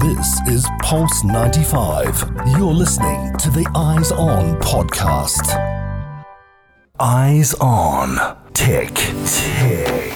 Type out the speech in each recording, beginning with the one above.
This is Pulse 95. You're listening to the Eyes On podcast. Eyes On. Tick, tick.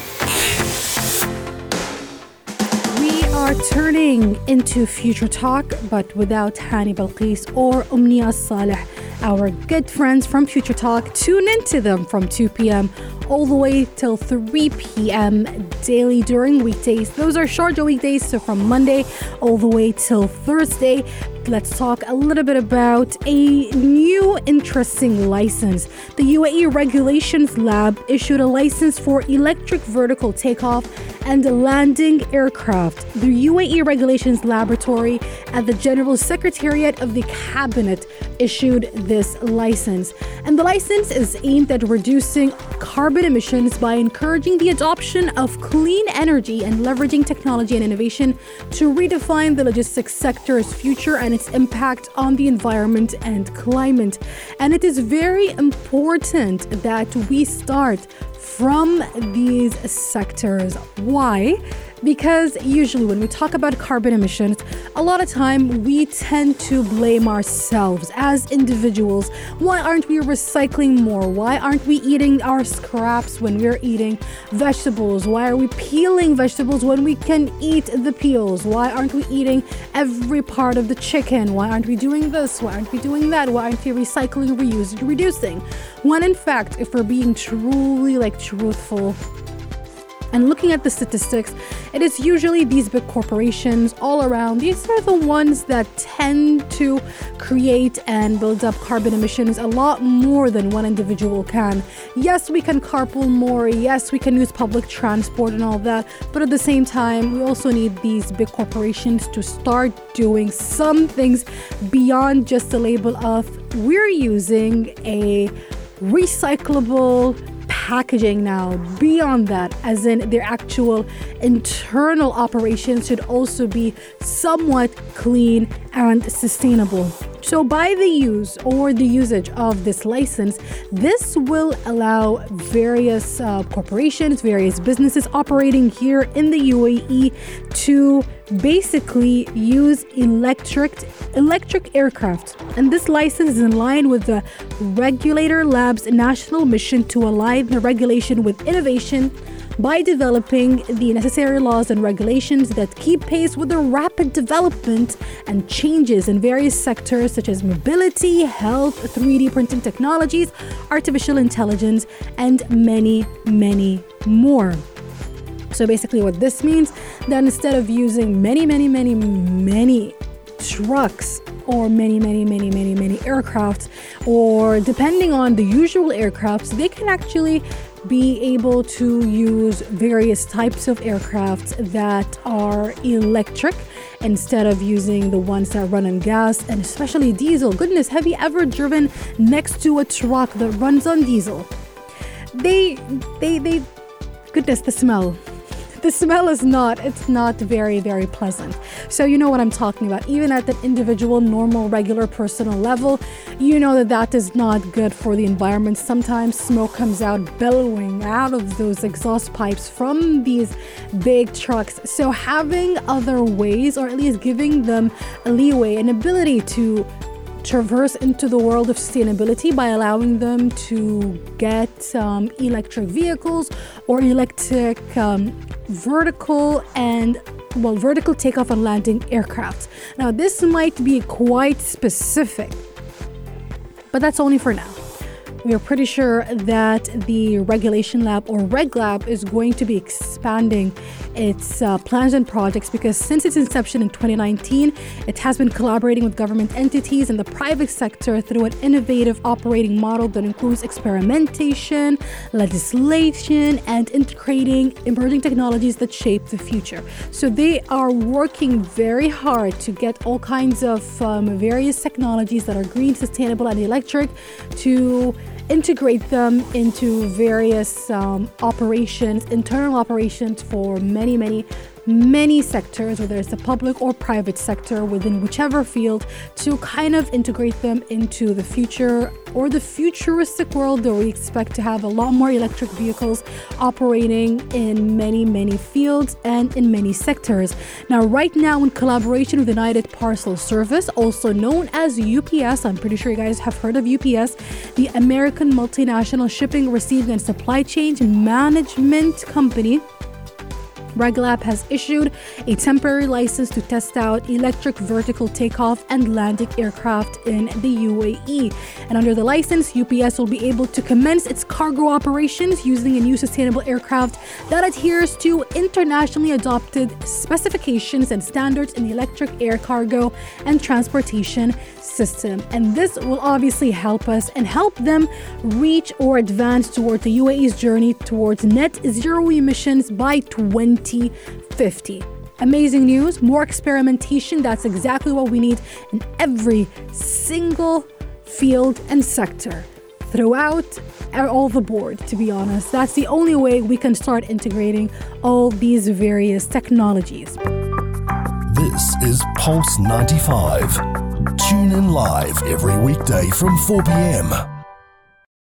We are turning into future talk, but without Hani Balqis or Umnia Saleh, our good friends from Future Talk. Tune into them from 2 p.m. all the way till 3 p.m. daily during weekdays. Those are Sharjah weekdays, so from Monday all the way till Thursday. Let's talk a little bit about a new interesting license. The UAE Regulations Lab issued a license for electric vertical takeoff and landing aircraft. The UAE Regulations Laboratory at the General Secretariat of the Cabinet issued this license. And the license is aimed at reducing carbon emissions by encouraging the adoption of clean energy and leveraging technology and innovation to redefine the logistics sector's future and its impact on the environment and climate. And it is very important that we start from these sectors. Why? Because usually when we talk about carbon emissions, a lot of time we tend to blame ourselves as individuals. Why aren't we recycling more? Why aren't we eating our scraps when we're eating vegetables? Why are we peeling vegetables when we can eat the peels? Why aren't we eating every part of the chicken? Why aren't we doing this? Why aren't we doing that? Why aren't we recycling, reusing, reducing? When in fact, if we're being truly like truthful and looking at the statistics, it is usually these big corporations all around. These are the ones that tend to create and build up carbon emissions a lot more than one individual can. Yes, we can carpool more. Yes, we can use public transport and all that. But at the same time, we also need these big corporations to start doing some things beyond just the label of we're using a recyclable packaging now. Beyond that as in their actual internal operations should also be somewhat clean and sustainable so, by the use or the usage of this license, this will allow various uh, corporations, various businesses operating here in the UAE to basically use electric electric aircraft. And this license is in line with the regulator lab's national mission to align the regulation with innovation by developing the necessary laws and regulations that keep pace with the rapid development and changes in various sectors such as mobility, health, 3D printing technologies, artificial intelligence, and many, many more. So basically, what this means that instead of using many, many, many, many trucks or many, many, many, many, many aircrafts, or depending on the usual aircrafts, they can actually be able to use various types of aircraft that are electric instead of using the ones that run on gas and especially diesel. Goodness, have you ever driven next to a truck that runs on diesel? They, they, they, goodness, the smell the smell is not it's not very very pleasant. So you know what i'm talking about. Even at the individual normal regular personal level you know that that is not good for the environment. Sometimes smoke comes out bellowing out of those exhaust pipes from these big trucks. So having other ways or at least giving them a leeway an ability to traverse into the world of sustainability by allowing them to get um, electric vehicles or electric um, vertical and well vertical takeoff and landing aircraft. Now this might be quite specific, but that's only for now we are pretty sure that the Regulation Lab or Reg Lab is going to be expanding its uh, plans and projects because since its inception in 2019, it has been collaborating with government entities and the private sector through an innovative operating model that includes experimentation, legislation, and integrating emerging technologies that shape the future. So they are working very hard to get all kinds of um, various technologies that are green, sustainable, and electric to integrate them into various um, operations, internal operations for many, many many sectors, whether it's the public or private sector, within whichever field, to kind of integrate them into the future or the futuristic world that we expect to have a lot more electric vehicles operating in many, many fields and in many sectors. Now, right now, in collaboration with United Parcel Service, also known as UPS, I'm pretty sure you guys have heard of UPS, the American multinational shipping, receiving, and supply chain management company Reglab has issued a temporary license to test out electric vertical takeoff and landing aircraft in the UAE. And under the license, UPS will be able to commence its cargo operations using a new sustainable aircraft that adheres to internationally adopted specifications and standards in electric air cargo and transportation system. And this will obviously help us and help them reach or advance toward the UAE's journey towards net zero emissions by 2050. Amazing news, more experimentation. That's exactly what we need in every single field and sector throughout all the board, to be honest. That's the only way we can start integrating all these various technologies. This is Pulse 95. Tune in live every weekday from 4 p.m.